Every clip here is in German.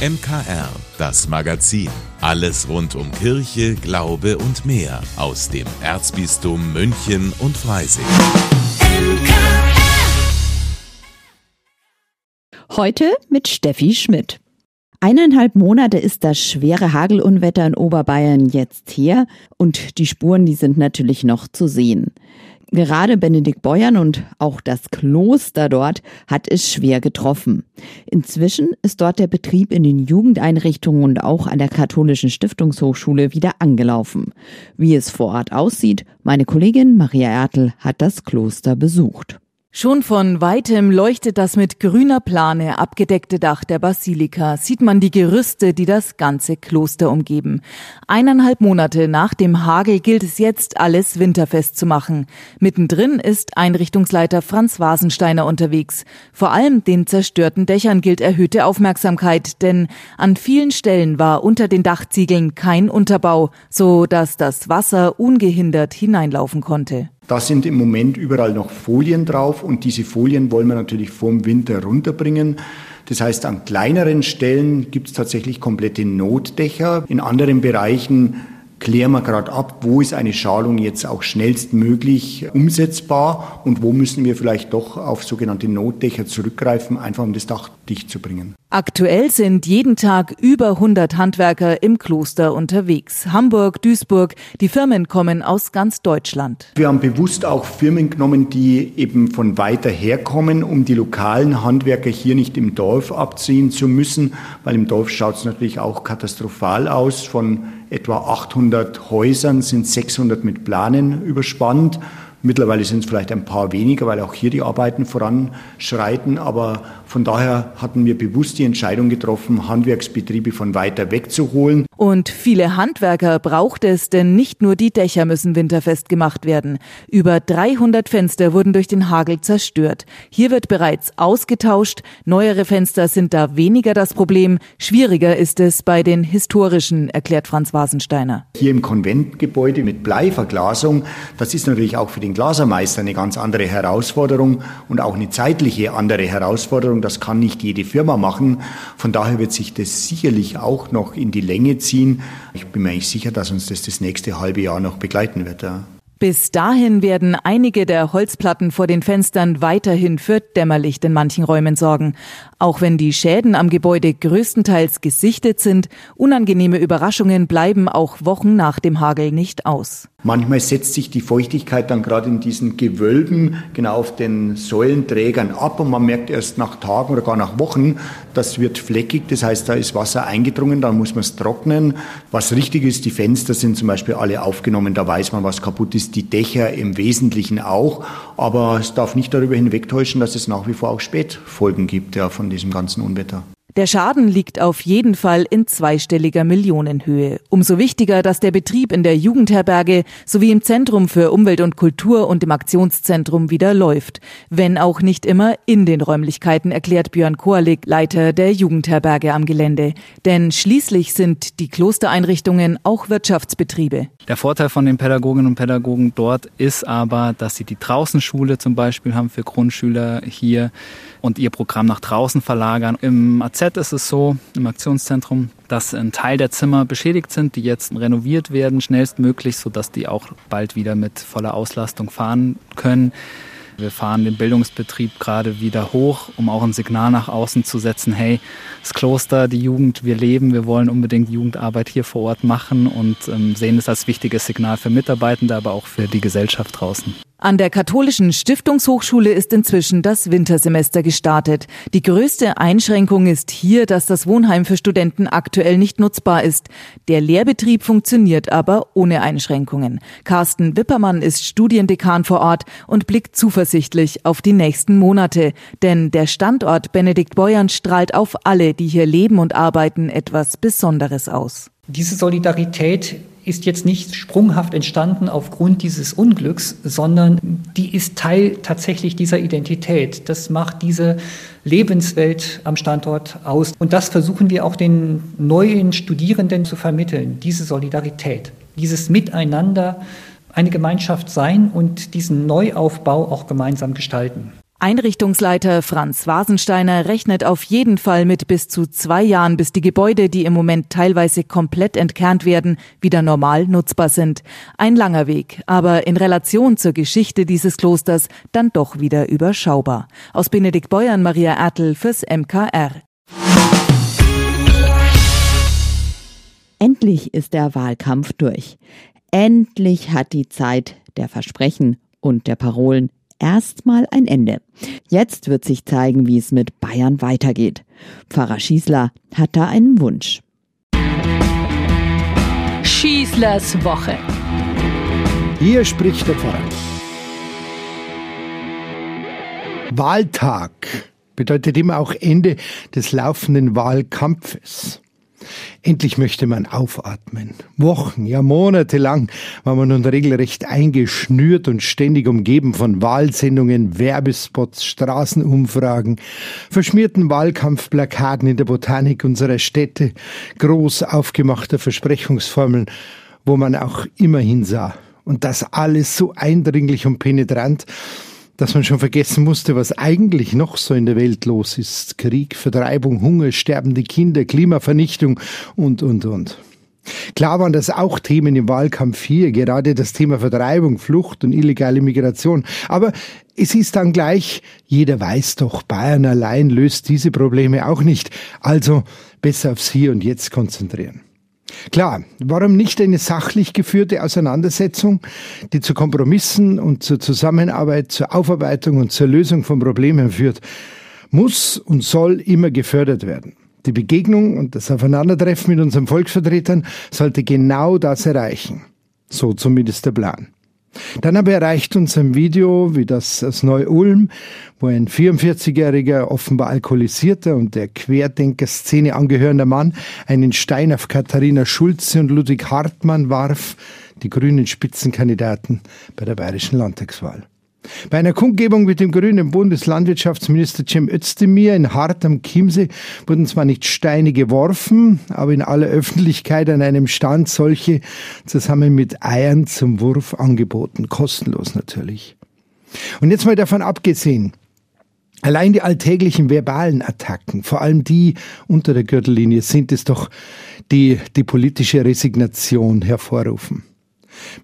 MKR, das Magazin. Alles rund um Kirche, Glaube und mehr aus dem Erzbistum München und Freising. Heute mit Steffi Schmidt. Eineinhalb Monate ist das schwere Hagelunwetter in Oberbayern jetzt her und die Spuren, die sind natürlich noch zu sehen. Gerade Benedikt Beuern und auch das Kloster dort hat es schwer getroffen. Inzwischen ist dort der Betrieb in den Jugendeinrichtungen und auch an der katholischen Stiftungshochschule wieder angelaufen. Wie es vor Ort aussieht, meine Kollegin Maria Ertel hat das Kloster besucht. Schon von weitem leuchtet das mit grüner Plane abgedeckte Dach der Basilika, sieht man die Gerüste, die das ganze Kloster umgeben. Eineinhalb Monate nach dem Hagel gilt es jetzt, alles winterfest zu machen. Mittendrin ist Einrichtungsleiter Franz Wasensteiner unterwegs. Vor allem den zerstörten Dächern gilt erhöhte Aufmerksamkeit, denn an vielen Stellen war unter den Dachziegeln kein Unterbau, so dass das Wasser ungehindert hineinlaufen konnte. Da sind im Moment überall noch Folien drauf und diese Folien wollen wir natürlich vorm Winter runterbringen. Das heißt, an kleineren Stellen gibt es tatsächlich komplette Notdächer. In anderen Bereichen klären wir gerade ab, wo ist eine Schalung jetzt auch schnellstmöglich umsetzbar und wo müssen wir vielleicht doch auf sogenannte Notdächer zurückgreifen, einfach um das Dach dicht zu bringen. Aktuell sind jeden Tag über 100 Handwerker im Kloster unterwegs. Hamburg, Duisburg, die Firmen kommen aus ganz Deutschland. Wir haben bewusst auch Firmen genommen, die eben von weiter herkommen, um die lokalen Handwerker hier nicht im Dorf abziehen zu müssen, weil im Dorf schaut es natürlich auch katastrophal aus. Von etwa 800 Häusern sind 600 mit Planen überspannt. Mittlerweile sind es vielleicht ein paar weniger, weil auch hier die Arbeiten voranschreiten. Aber von daher hatten wir bewusst die Entscheidung getroffen, Handwerksbetriebe von weiter wegzuholen. Und viele Handwerker braucht es, denn nicht nur die Dächer müssen winterfest gemacht werden. Über 300 Fenster wurden durch den Hagel zerstört. Hier wird bereits ausgetauscht. Neuere Fenster sind da weniger das Problem. Schwieriger ist es bei den historischen, erklärt Franz Wasensteiner. Hier im Konventgebäude mit Bleiverglasung, das ist natürlich auch für den Glasermeister eine ganz andere Herausforderung und auch eine zeitliche andere Herausforderung. Das kann nicht jede Firma machen. Von daher wird sich das sicherlich auch noch in die Länge ziehen ziehen. Ich bin mir eigentlich sicher, dass uns das das nächste halbe Jahr noch begleiten wird. Ja. Bis dahin werden einige der Holzplatten vor den Fenstern weiterhin für Dämmerlicht in manchen Räumen sorgen. Auch wenn die Schäden am Gebäude größtenteils gesichtet sind, unangenehme Überraschungen bleiben auch Wochen nach dem Hagel nicht aus. Manchmal setzt sich die Feuchtigkeit dann gerade in diesen Gewölben genau auf den Säulenträgern ab und man merkt erst nach Tagen oder gar nach Wochen, das wird fleckig, das heißt, da ist Wasser eingedrungen, dann muss man es trocknen. Was richtig ist, die Fenster sind zum Beispiel alle aufgenommen, da weiß man, was kaputt ist, die Dächer im Wesentlichen auch, aber es darf nicht darüber hinwegtäuschen, dass es nach wie vor auch Spätfolgen gibt ja, von diesem ganzen Unwetter. Der Schaden liegt auf jeden Fall in zweistelliger Millionenhöhe. Umso wichtiger, dass der Betrieb in der Jugendherberge sowie im Zentrum für Umwelt und Kultur und im Aktionszentrum wieder läuft. Wenn auch nicht immer in den Räumlichkeiten, erklärt Björn Koalik, Leiter der Jugendherberge am Gelände. Denn schließlich sind die Klostereinrichtungen auch Wirtschaftsbetriebe. Der Vorteil von den Pädagoginnen und Pädagogen dort ist aber, dass sie die Draußenschule zum Beispiel haben für Grundschüler hier und ihr Programm nach draußen verlagern. Im AZ ist es so, im Aktionszentrum, dass ein Teil der Zimmer beschädigt sind, die jetzt renoviert werden, schnellstmöglich, sodass die auch bald wieder mit voller Auslastung fahren können. Wir fahren den Bildungsbetrieb gerade wieder hoch, um auch ein Signal nach außen zu setzen, hey, das Kloster, die Jugend, wir leben, wir wollen unbedingt Jugendarbeit hier vor Ort machen und ähm, sehen es als wichtiges Signal für Mitarbeitende, aber auch für die Gesellschaft draußen. An der katholischen Stiftungshochschule ist inzwischen das Wintersemester gestartet. Die größte Einschränkung ist hier, dass das Wohnheim für Studenten aktuell nicht nutzbar ist. Der Lehrbetrieb funktioniert aber ohne Einschränkungen. Carsten Wippermann ist Studiendekan vor Ort und blickt zuversichtlich auf die nächsten Monate. Denn der Standort Benedikt Beuern strahlt auf alle, die hier leben und arbeiten, etwas Besonderes aus. Diese Solidarität ist jetzt nicht sprunghaft entstanden aufgrund dieses Unglücks, sondern die ist Teil tatsächlich dieser Identität. Das macht diese Lebenswelt am Standort aus. Und das versuchen wir auch den neuen Studierenden zu vermitteln, diese Solidarität, dieses Miteinander, eine Gemeinschaft sein und diesen Neuaufbau auch gemeinsam gestalten. Einrichtungsleiter Franz Wasensteiner rechnet auf jeden Fall mit bis zu zwei Jahren, bis die Gebäude, die im Moment teilweise komplett entkernt werden, wieder normal nutzbar sind. Ein langer Weg, aber in Relation zur Geschichte dieses Klosters dann doch wieder überschaubar. Aus Benedikt Beuern, Maria Ertel fürs MKR. Endlich ist der Wahlkampf durch. Endlich hat die Zeit der Versprechen und der Parolen erstmal ein Ende. Jetzt wird sich zeigen, wie es mit Bayern weitergeht. Pfarrer Schießler hat da einen Wunsch. Schießlers Woche. Hier spricht der Pfarrer. Wahltag bedeutet immer auch Ende des laufenden Wahlkampfes. Endlich möchte man aufatmen. Wochen, ja Monate lang war man nun regelrecht eingeschnürt und ständig umgeben von Wahlsendungen, Werbespots, Straßenumfragen, verschmierten Wahlkampfplakaten in der Botanik unserer Städte, groß aufgemachter Versprechungsformeln, wo man auch immer hinsah. Und das alles so eindringlich und penetrant, dass man schon vergessen musste, was eigentlich noch so in der Welt los ist. Krieg, Vertreibung, Hunger, sterbende Kinder, Klimavernichtung und, und, und. Klar waren das auch Themen im Wahlkampf hier, gerade das Thema Vertreibung, Flucht und illegale Migration. Aber es ist dann gleich, jeder weiß doch, Bayern allein löst diese Probleme auch nicht. Also besser aufs Hier und Jetzt konzentrieren. Klar, warum nicht eine sachlich geführte Auseinandersetzung, die zu Kompromissen und zur Zusammenarbeit, zur Aufarbeitung und zur Lösung von Problemen führt, muss und soll immer gefördert werden. Die Begegnung und das Aufeinandertreffen mit unseren Volksvertretern sollte genau das erreichen. So zumindest der Plan. Dann aber erreicht uns ein Video wie das aus Neu-Ulm, wo ein 44-jähriger, offenbar alkoholisierter und der Querdenker-Szene angehörender Mann einen Stein auf Katharina Schulze und Ludwig Hartmann warf, die grünen Spitzenkandidaten bei der bayerischen Landtagswahl. Bei einer Kundgebung mit dem grünen Bundeslandwirtschaftsminister Cem Özdemir in Hart am Chiemsee wurden zwar nicht Steine geworfen, aber in aller Öffentlichkeit an einem Stand solche zusammen mit Eiern zum Wurf angeboten. Kostenlos natürlich. Und jetzt mal davon abgesehen, Allein die alltäglichen verbalen Attacken, vor allem die unter der Gürtellinie, sind es doch, die die politische Resignation hervorrufen.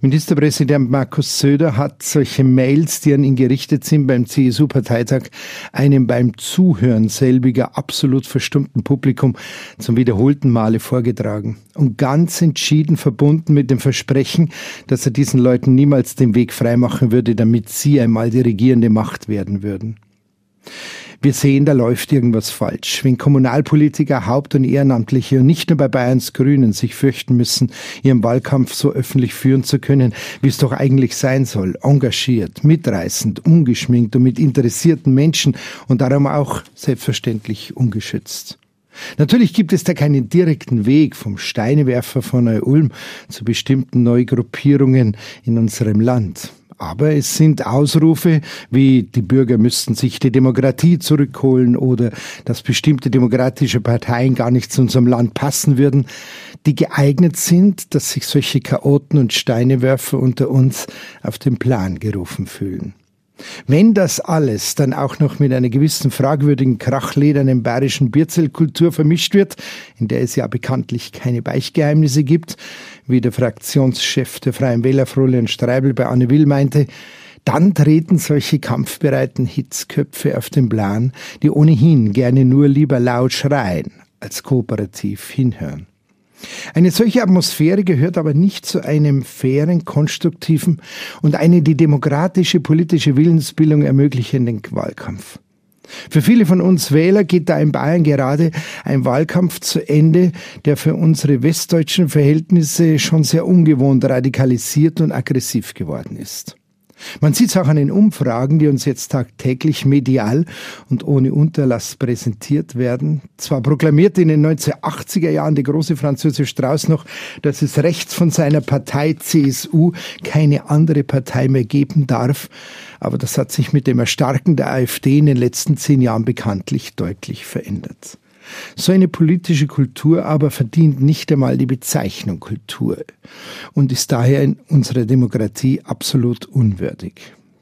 Ministerpräsident Markus Söder hat solche Mails, die an ihn gerichtet sind beim CSU-Parteitag, einem beim Zuhören selbiger absolut verstummten Publikum zum wiederholten Male vorgetragen und ganz entschieden verbunden mit dem Versprechen, dass er diesen Leuten niemals den Weg freimachen würde, damit sie einmal die regierende Macht werden würden. Wir sehen, da läuft irgendwas falsch. Wenn Kommunalpolitiker, Haupt- und Ehrenamtliche und nicht nur bei Bayerns Grünen sich fürchten müssen, ihren Wahlkampf so öffentlich führen zu können, wie es doch eigentlich sein soll, engagiert, mitreißend, ungeschminkt und mit interessierten Menschen und darum auch selbstverständlich ungeschützt. Natürlich gibt es da keinen direkten Weg vom Steinewerfer von Neu-Ulm zu bestimmten Neugruppierungen in unserem Land. Aber es sind Ausrufe wie die Bürger müssten sich die Demokratie zurückholen oder dass bestimmte demokratische Parteien gar nicht zu unserem Land passen würden, die geeignet sind, dass sich solche Chaoten und Steinewerfer unter uns auf den Plan gerufen fühlen. Wenn das alles dann auch noch mit einer gewissen fragwürdigen krachledernen bayerischen Bierzellkultur vermischt wird, in der es ja bekanntlich keine Beichtgeheimnisse gibt, wie der Fraktionschef der Freien Wähler Frohlein Streibel bei Anne Will meinte, dann treten solche kampfbereiten Hitzköpfe auf den Plan, die ohnehin gerne nur lieber laut schreien, als kooperativ hinhören. Eine solche Atmosphäre gehört aber nicht zu einem fairen, konstruktiven und eine die demokratische politische Willensbildung ermöglichenden Wahlkampf. Für viele von uns Wähler geht da in Bayern gerade ein Wahlkampf zu Ende, der für unsere westdeutschen Verhältnisse schon sehr ungewohnt radikalisiert und aggressiv geworden ist. Man sieht es auch an den Umfragen, die uns jetzt tagtäglich medial und ohne Unterlass präsentiert werden. Zwar proklamierte in den 1980er Jahren der große Französisch Strauß noch, dass es rechts von seiner Partei CSU keine andere Partei mehr geben darf, aber das hat sich mit dem Erstarken der AfD in den letzten zehn Jahren bekanntlich deutlich verändert. So eine politische Kultur aber verdient nicht einmal die Bezeichnung Kultur und ist daher in unserer Demokratie absolut unwürdig.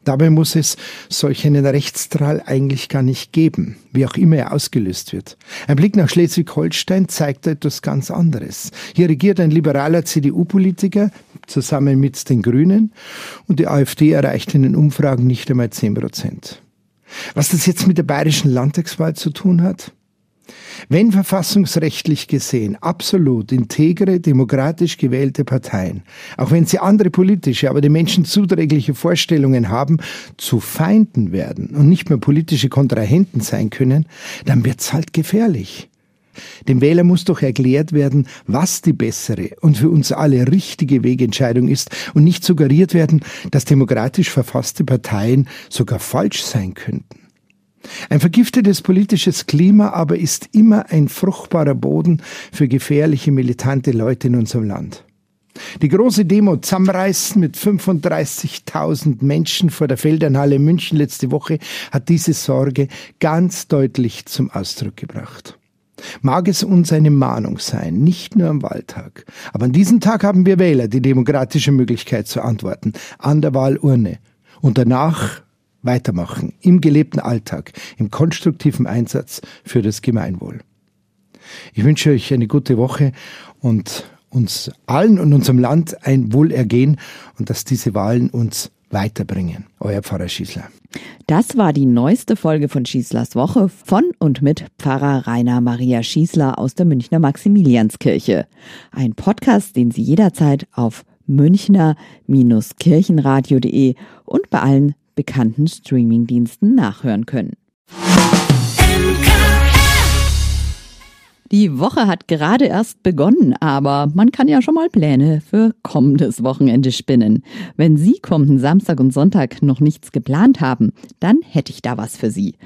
Dabei muss es solch einen Rechtsstrahl eigentlich gar nicht geben, wie auch immer er ausgelöst wird. Ein Blick nach Schleswig-Holstein zeigt etwas ganz anderes. Hier regiert ein liberaler CDU-Politiker zusammen mit den Grünen und die AfD erreicht in den Umfragen nicht einmal 10 Prozent. Was das jetzt mit der bayerischen Landtagswahl zu tun hat? Wenn verfassungsrechtlich gesehen absolut integre, demokratisch gewählte Parteien, auch wenn sie andere politische, aber den Menschen zuträgliche Vorstellungen haben, zu Feinden werden und nicht mehr politische Kontrahenten sein können, dann wird's halt gefährlich. Dem Wähler muss doch erklärt werden, was die bessere und für uns alle richtige Wegentscheidung ist und nicht suggeriert werden, dass demokratisch verfasste Parteien sogar falsch sein könnten. Ein vergiftetes politisches Klima aber ist immer ein fruchtbarer Boden für gefährliche militante Leute in unserem Land. Die große Demo zusammenreißen mit 35.000 Menschen vor der Feldernhalle München letzte Woche hat diese Sorge ganz deutlich zum Ausdruck gebracht. Mag es uns eine Mahnung sein, nicht nur am Wahltag. Aber an diesem Tag haben wir Wähler die demokratische Möglichkeit zu antworten, an der Wahlurne. Und danach weitermachen, im gelebten Alltag, im konstruktiven Einsatz für das Gemeinwohl. Ich wünsche euch eine gute Woche und uns allen und unserem Land ein Wohlergehen und dass diese Wahlen uns weiterbringen. Euer Pfarrer Schießler. Das war die neueste Folge von Schießlers Woche von und mit Pfarrer Rainer Maria Schießler aus der Münchner Maximilianskirche. Ein Podcast, den Sie jederzeit auf münchner-kirchenradio.de und bei allen bekannten Streamingdiensten nachhören können. Die Woche hat gerade erst begonnen, aber man kann ja schon mal Pläne für kommendes Wochenende spinnen. Wenn Sie kommenden Samstag und Sonntag noch nichts geplant haben, dann hätte ich da was für Sie.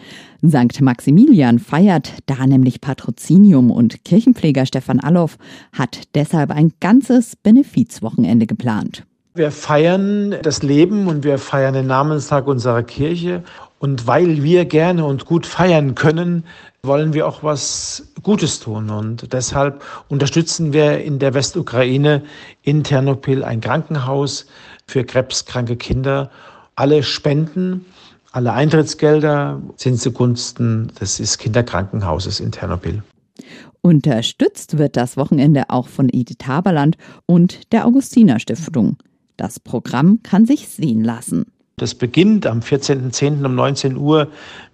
St. Maximilian feiert da nämlich Patrozinium und Kirchenpfleger Stefan Alloff hat deshalb ein ganzes Benefizwochenende geplant. Wir feiern das Leben und wir feiern den Namenstag unserer Kirche. Und weil wir gerne und gut feiern können, wollen wir auch was Gutes tun. Und deshalb unterstützen wir in der Westukraine in Ternopil ein Krankenhaus für krebskranke Kinder. Alle Spenden, alle Eintrittsgelder sind zugunsten des Kinderkrankenhauses in Ternopil. Unterstützt wird das Wochenende auch von Edith Haberland und der Augustiner Stiftung. Das Programm kann sich sehen lassen. Das beginnt am 14.10. um 19 Uhr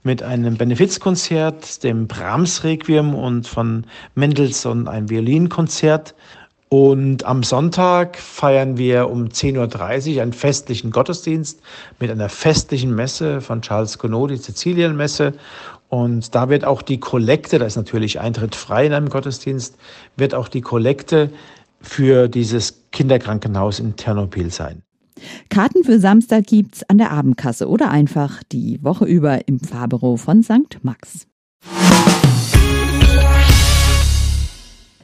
mit einem Benefizkonzert, dem Brahms Requiem und von Mendelssohn ein Violinkonzert. Und am Sonntag feiern wir um 10.30 Uhr einen festlichen Gottesdienst mit einer festlichen Messe von Charles Gounod, die Sizilienmesse. Und da wird auch die Kollekte, da ist natürlich Eintritt frei in einem Gottesdienst, wird auch die Kollekte für dieses Kinderkrankenhaus in Ternopil sein. Karten für Samstag gibt's an der Abendkasse oder einfach die Woche über im Fahrbüro von St. Max.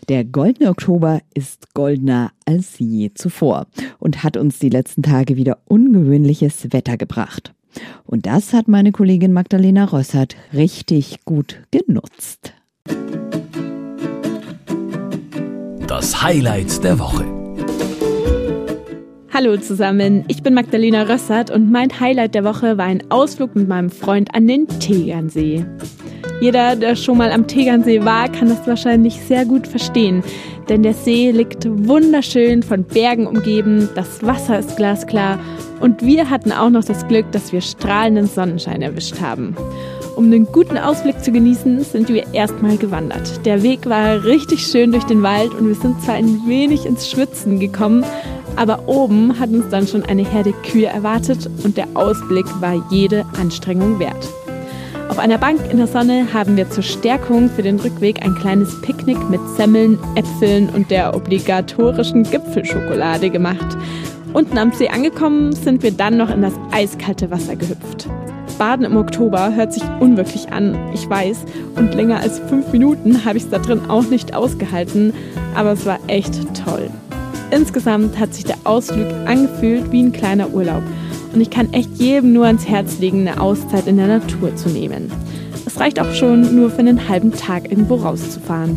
Der goldene Oktober ist goldener als je zuvor und hat uns die letzten Tage wieder ungewöhnliches Wetter gebracht. Und das hat meine Kollegin Magdalena Rössert richtig gut genutzt. Das Highlight der Woche. Hallo zusammen, ich bin Magdalena Rössert und mein Highlight der Woche war ein Ausflug mit meinem Freund an den Tegernsee. Jeder, der schon mal am Tegernsee war, kann das wahrscheinlich sehr gut verstehen, denn der See liegt wunderschön von Bergen umgeben, das Wasser ist glasklar und wir hatten auch noch das Glück, dass wir strahlenden Sonnenschein erwischt haben. Um den guten Ausblick zu genießen, sind wir erstmal gewandert. Der Weg war richtig schön durch den Wald und wir sind zwar ein wenig ins Schwitzen gekommen, aber oben hat uns dann schon eine Herde Kühe erwartet und der Ausblick war jede Anstrengung wert. Auf einer Bank in der Sonne haben wir zur Stärkung für den Rückweg ein kleines Picknick mit Semmeln, Äpfeln und der obligatorischen Gipfelschokolade gemacht. Unten am See angekommen sind wir dann noch in das eiskalte Wasser gehüpft. Baden im Oktober hört sich unwirklich an, ich weiß. Und länger als fünf Minuten habe ich es da drin auch nicht ausgehalten. Aber es war echt toll. Insgesamt hat sich der Ausflug angefühlt wie ein kleiner Urlaub. Und ich kann echt jedem nur ans Herz legen, eine Auszeit in der Natur zu nehmen. Es reicht auch schon, nur für einen halben Tag irgendwo rauszufahren.